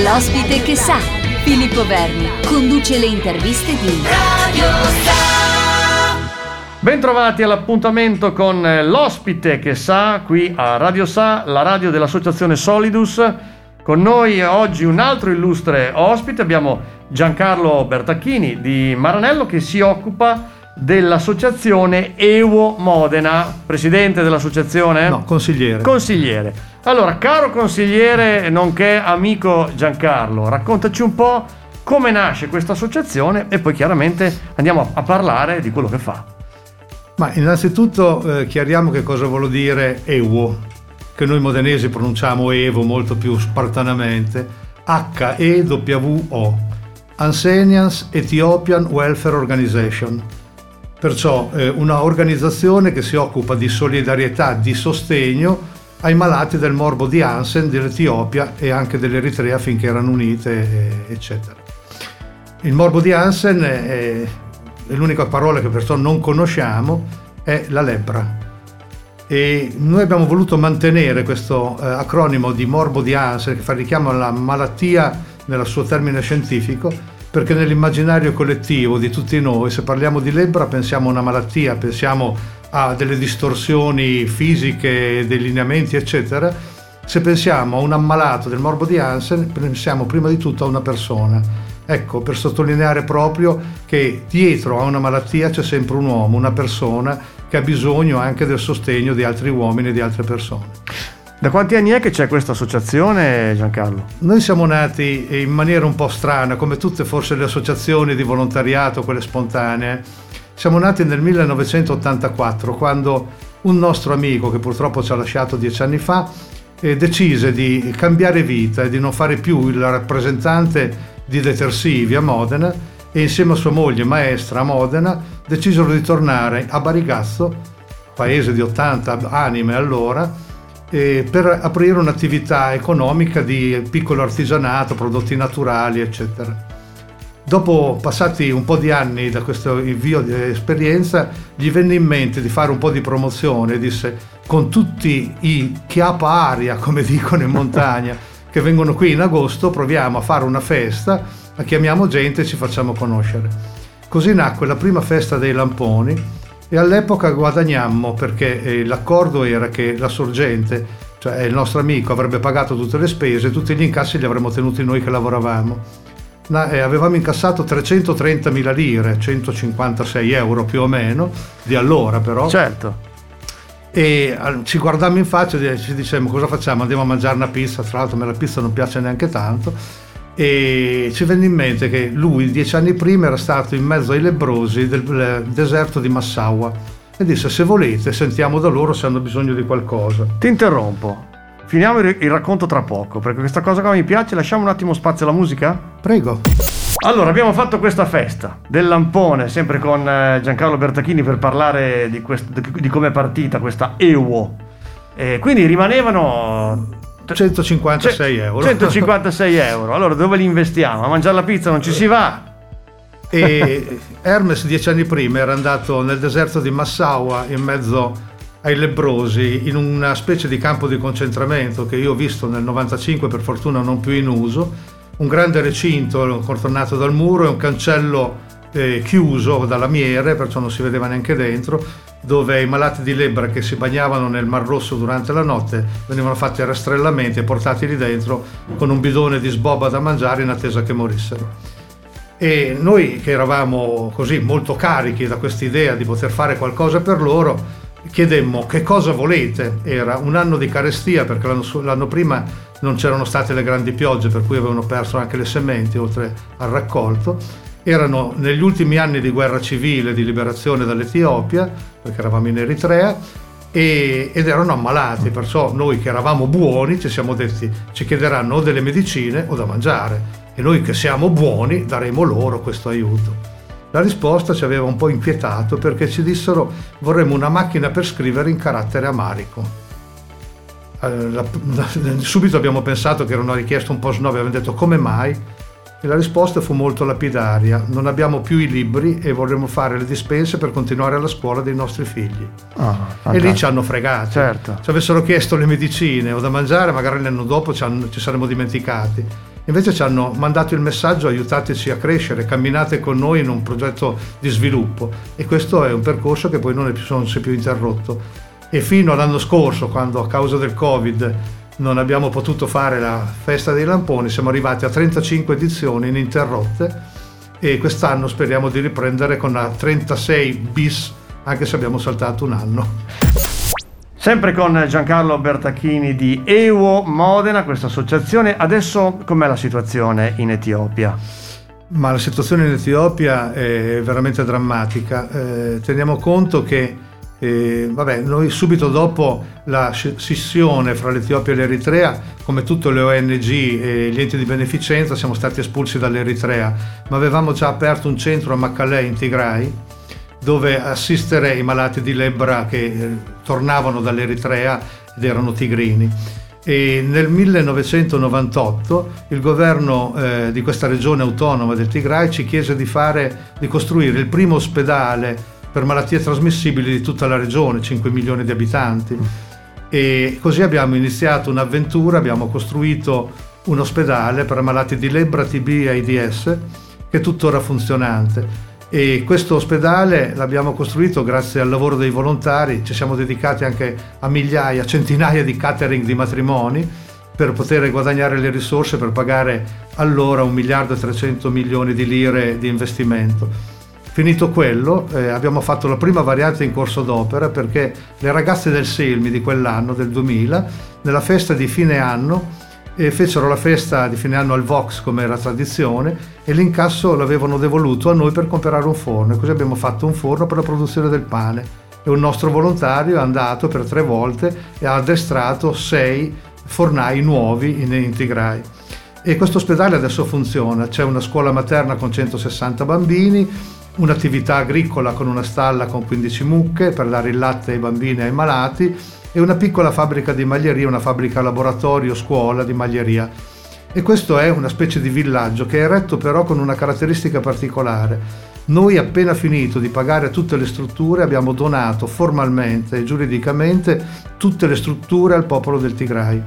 L'ospite che sa, Filippo Verni, conduce le interviste di Radio Sa. Bentrovati all'appuntamento con eh, l'ospite che sa qui a Radio Sa, la radio dell'associazione Solidus. Con noi oggi un altro illustre ospite, abbiamo Giancarlo Bertacchini di Maranello che si occupa dell'associazione Evo Modena, presidente dell'associazione? No, consigliere. Consigliere. Allora, caro consigliere, nonché amico Giancarlo, raccontaci un po' come nasce questa associazione e poi chiaramente andiamo a parlare di quello che fa. Ma innanzitutto eh, chiariamo che cosa vuol dire EWO, che noi modenesi pronunciamo Evo molto più spartanamente, H-E-W-O, Ancenians Ethiopian Welfare Organization Perciò eh, una organizzazione che si occupa di solidarietà, di sostegno ai malati del morbo di Hansen, dell'Etiopia e anche dell'Eritrea finché erano unite, eccetera. Il morbo di Hansen è, è l'unica parola che perciò non conosciamo, è la lebbra. E noi abbiamo voluto mantenere questo eh, acronimo di morbo di Hansen, che fa richiamo alla malattia nel suo termine scientifico, perché nell'immaginario collettivo di tutti noi, se parliamo di lebbra pensiamo a una malattia, pensiamo a delle distorsioni fisiche, dei lineamenti, eccetera. Se pensiamo a un ammalato del morbo di Hansen, pensiamo prima di tutto a una persona. Ecco, per sottolineare proprio che dietro a una malattia c'è sempre un uomo, una persona che ha bisogno anche del sostegno di altri uomini e di altre persone. Da quanti anni è che c'è questa associazione, Giancarlo? Noi siamo nati in maniera un po' strana, come tutte forse le associazioni di volontariato, quelle spontanee. Siamo nati nel 1984, quando un nostro amico, che purtroppo ci ha lasciato dieci anni fa, eh, decise di cambiare vita e di non fare più il rappresentante di detersivi a Modena e insieme a sua moglie maestra a Modena decisero di tornare a Barigazzo, paese di 80 anime allora, eh, per aprire un'attività economica di piccolo artigianato, prodotti naturali, eccetera. Dopo passati un po' di anni da questo invio di esperienza, gli venne in mente di fare un po' di promozione, disse con tutti i chiapa aria, come dicono in montagna, che vengono qui in agosto, proviamo a fare una festa, chiamiamo gente e ci facciamo conoscere. Così nacque la prima festa dei lamponi, e all'epoca guadagnammo perché eh, l'accordo era che la sorgente, cioè il nostro amico, avrebbe pagato tutte le spese, tutti gli incassi li avremmo tenuti noi che lavoravamo. Eh, avevamo incassato 330.000 lire, 156 euro più o meno, di allora però. Certo. E ci guardammo in faccia e ci dicevamo cosa facciamo? Andiamo a mangiare una pizza, tra l'altro a me la pizza non piace neanche tanto e ci venne in mente che lui dieci anni prima era stato in mezzo ai lebrosi del deserto di Massaua e disse se volete sentiamo da loro se hanno bisogno di qualcosa. Ti interrompo, finiamo il racconto tra poco perché questa cosa qua mi piace, lasciamo un attimo spazio alla musica? Prego. Allora, abbiamo fatto questa festa del lampone, sempre con eh, Giancarlo Bertachini per parlare di, quest- di come è partita questa EUO. E quindi rimanevano 156 euro. 156 euro. Allora dove li investiamo? A mangiare la pizza non ci si va. E Hermes dieci anni prima era andato nel deserto di Massaua in mezzo ai lebrosi in una specie di campo di concentramento che io ho visto nel 95 per fortuna non più in uso un grande recinto contornato dal muro e un cancello eh, chiuso da lamiere, perciò non si vedeva neanche dentro, dove i malati di lebbra che si bagnavano nel Mar Rosso durante la notte venivano fatti rastrellamenti e portati lì dentro con un bidone di sboba da mangiare in attesa che morissero. E noi che eravamo così molto carichi da questa idea di poter fare qualcosa per loro, chiedemmo che cosa volete. Era un anno di carestia perché l'anno, l'anno prima non c'erano state le grandi piogge per cui avevano perso anche le sementi oltre al raccolto erano negli ultimi anni di guerra civile, di liberazione dall'Etiopia, perché eravamo in Eritrea, e, ed erano ammalati, perciò noi che eravamo buoni ci siamo detti ci chiederanno o delle medicine o da mangiare e noi che siamo buoni daremo loro questo aiuto. La risposta ci aveva un po' inquietato perché ci dissero vorremmo una macchina per scrivere in carattere amarico. Eh, la, la, subito abbiamo pensato che era una richiesta un po' snobile, abbiamo detto come mai? E la risposta fu molto lapidaria, non abbiamo più i libri e vorremmo fare le dispense per continuare la scuola dei nostri figli. Oh, e lì ci hanno fregato. Certo. Ci avessero chiesto le medicine o da mangiare, magari l'anno dopo ci, hanno, ci saremmo dimenticati. Invece ci hanno mandato il messaggio aiutateci a crescere, camminate con noi in un progetto di sviluppo e questo è un percorso che poi non, è più, non si è più interrotto. E fino all'anno scorso, quando a causa del Covid non abbiamo potuto fare la festa dei lamponi, siamo arrivati a 35 edizioni ininterrotte e quest'anno speriamo di riprendere con la 36 bis, anche se abbiamo saltato un anno. Sempre con Giancarlo Bertacchini di EUO Modena, questa associazione. Adesso com'è la situazione in Etiopia? Ma la situazione in Etiopia è veramente drammatica. Eh, teniamo conto che eh, vabbè, noi subito dopo la scissione fra l'Etiopia e l'Eritrea, come tutte le ONG e gli enti di beneficenza, siamo stati espulsi dall'Eritrea, ma avevamo già aperto un centro a Makalei in Tigray dove assistere i malati di lebbra che eh, tornavano dall'Eritrea ed erano tigrini. E nel 1998 il governo eh, di questa regione autonoma del Tigray ci chiese di, fare, di costruire il primo ospedale per malattie trasmissibili di tutta la regione, 5 milioni di abitanti. E così abbiamo iniziato un'avventura, abbiamo costruito un ospedale per malati di lebbra, TB e AIDS che è tuttora funzionante e questo ospedale l'abbiamo costruito grazie al lavoro dei volontari, ci siamo dedicati anche a migliaia, centinaia di catering di matrimoni per poter guadagnare le risorse per pagare allora un miliardo e 300 milioni di lire di investimento. Finito quello, eh, abbiamo fatto la prima variante in corso d'opera perché le ragazze del Selmi di quell'anno, del 2000, nella festa di fine anno, e fecero la festa di fine anno al Vox come era tradizione e l'incasso l'avevano devoluto a noi per comprare un forno. E così abbiamo fatto un forno per la produzione del pane. E un nostro volontario è andato per tre volte e ha addestrato sei fornai nuovi in, in Tigray. E questo ospedale adesso funziona, c'è una scuola materna con 160 bambini, un'attività agricola con una stalla con 15 mucche per dare il latte ai bambini e ai malati e una piccola fabbrica di maglieria, una fabbrica laboratorio, scuola di maglieria. E questo è una specie di villaggio che è retto però con una caratteristica particolare. Noi appena finito di pagare tutte le strutture abbiamo donato formalmente e giuridicamente tutte le strutture al popolo del Tigray.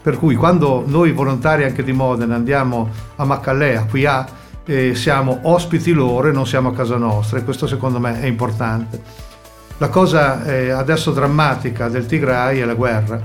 Per cui quando noi volontari anche di Modena andiamo a Maccalea, qui a, eh, siamo ospiti loro e non siamo a casa nostra e questo secondo me è importante. La cosa eh, adesso drammatica del Tigray è la guerra.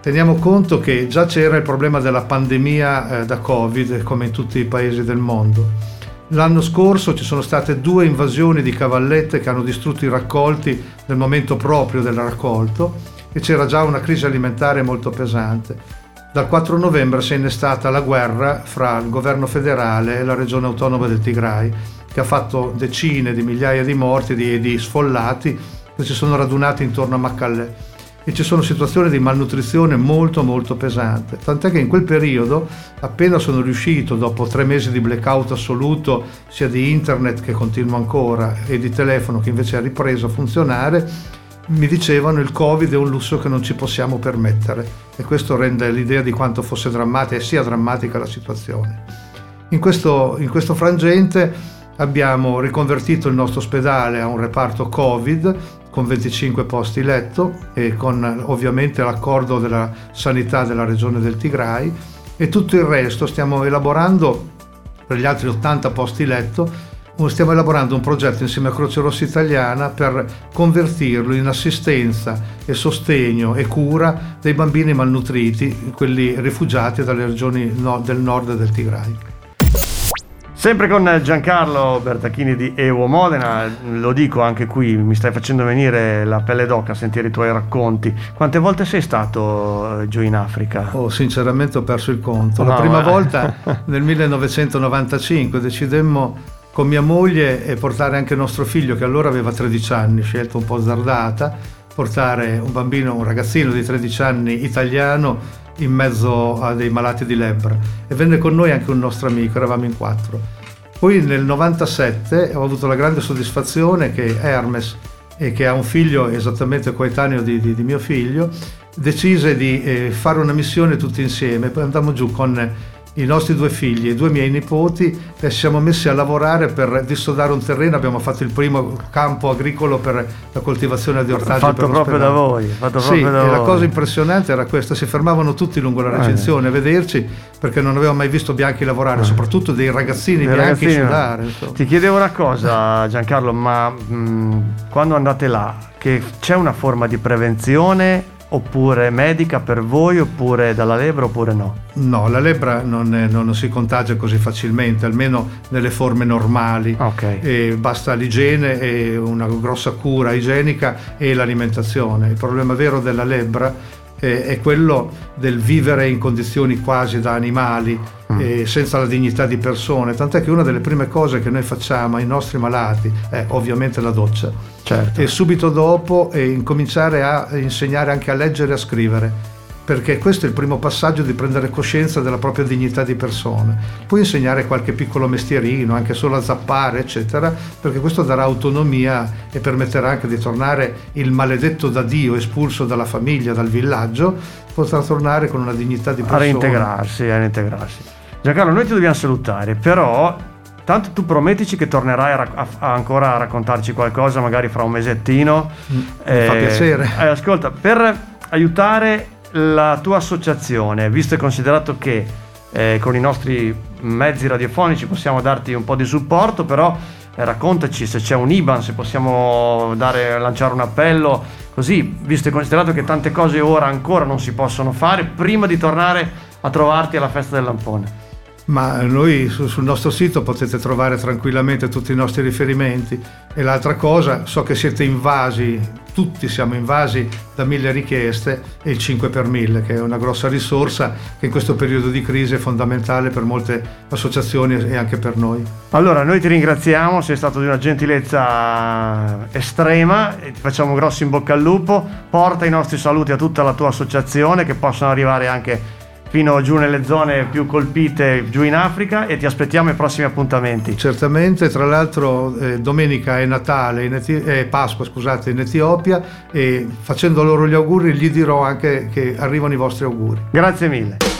Teniamo conto che già c'era il problema della pandemia eh, da Covid, come in tutti i paesi del mondo. L'anno scorso ci sono state due invasioni di cavallette che hanno distrutto i raccolti nel momento proprio del raccolto e c'era già una crisi alimentare molto pesante. Dal 4 novembre si è innestata la guerra fra il governo federale e la regione autonoma del Tigray che ha fatto decine di migliaia di morti e di, di, sfollati che si sono radunati intorno a Maccallè e ci sono situazioni di malnutrizione molto molto pesante, tant'è che in quel periodo appena sono riuscito dopo tre mesi di blackout assoluto sia di internet che continua ancora e di telefono che invece ha ripreso a funzionare, mi dicevano il covid è un lusso che non ci possiamo permettere. E questo rende l'idea di quanto fosse drammatica e sia drammatica la situazione. In questo, in questo frangente abbiamo riconvertito il nostro ospedale a un reparto Covid con 25 posti letto e con ovviamente l'accordo della sanità della regione del Tigray e tutto il resto stiamo elaborando per gli altri 80 posti letto stiamo elaborando un progetto insieme a Croce Rossa Italiana per convertirlo in assistenza e sostegno e cura dei bambini malnutriti, quelli rifugiati dalle regioni del nord del Tigray. Sempre con Giancarlo Bertacchini di Evo Modena, lo dico anche qui, mi stai facendo venire la pelle d'oca a sentire i tuoi racconti. Quante volte sei stato eh, giù in Africa? Oh, sinceramente ho perso il conto. La no, prima eh. volta nel 1995 decidemmo con mia moglie portare anche nostro figlio che allora aveva 13 anni, scelta un po' azzardata, portare un bambino, un ragazzino di 13 anni italiano in mezzo a dei malati di lebbra e venne con noi anche un nostro amico, eravamo in quattro. Poi nel 97 ho avuto la grande soddisfazione che Hermes, eh, che ha un figlio esattamente coetaneo di, di, di mio figlio, decise di eh, fare una missione tutti insieme. Poi andammo giù con i nostri due figli e i due miei nipoti e siamo messi a lavorare per dissodare un terreno, abbiamo fatto il primo campo agricolo per la coltivazione di ortaggi. Fatto proprio da voi. Fatto sì, da e voi. la cosa impressionante era questa, si fermavano tutti lungo la recinzione eh. a vederci perché non avevo mai visto bianchi lavorare, eh. soprattutto dei ragazzini dei bianchi ragazzini, sudare. Insomma. Ti chiedevo una cosa Giancarlo, ma mh, quando andate là, che c'è una forma di prevenzione oppure medica per voi oppure dalla lebbra oppure no? No, la lebbra non, è, non si contagia così facilmente, almeno nelle forme normali. Okay. basta l'igiene e una grossa cura igienica e l'alimentazione. Il problema vero della lebbra è quello del vivere in condizioni quasi da animali, mm. senza la dignità di persone, tant'è che una delle prime cose che noi facciamo ai nostri malati è ovviamente la doccia. Certo. E subito dopo eh, incominciare a insegnare anche a leggere e a scrivere perché questo è il primo passaggio di prendere coscienza della propria dignità di persona. Puoi insegnare qualche piccolo mestierino, anche solo a zappare, eccetera, perché questo darà autonomia e permetterà anche di tornare il maledetto da Dio, espulso dalla famiglia, dal villaggio, potrà tornare con una dignità di persona. A reintegrarsi, a reintegrarsi. Giancarlo, noi ti dobbiamo salutare, però tanto tu promettici che tornerai a, rac- a, ancora a raccontarci qualcosa, magari fra un mesettino. Mm, eh, fa piacere. Eh, ascolta, per aiutare la tua associazione, visto e considerato che eh, con i nostri mezzi radiofonici possiamo darti un po' di supporto, però eh, raccontaci se c'è un IBAN, se possiamo dare, lanciare un appello, così, visto e considerato che tante cose ora ancora non si possono fare, prima di tornare a trovarti alla festa del lampone. Ma noi sul nostro sito potete trovare tranquillamente tutti i nostri riferimenti. E l'altra cosa, so che siete invasi, tutti siamo invasi da mille richieste e il 5 per 1000, che è una grossa risorsa che in questo periodo di crisi è fondamentale per molte associazioni e anche per noi. Allora, noi ti ringraziamo, sei stato di una gentilezza estrema, ti facciamo un grosso in bocca al lupo, porta i nostri saluti a tutta la tua associazione che possono arrivare anche fino giù nelle zone più colpite giù in Africa e ti aspettiamo ai prossimi appuntamenti. Certamente, tra l'altro eh, domenica è Natale, in Eti- eh, Pasqua scusate, in Etiopia e facendo loro gli auguri gli dirò anche che arrivano i vostri auguri. Grazie mille.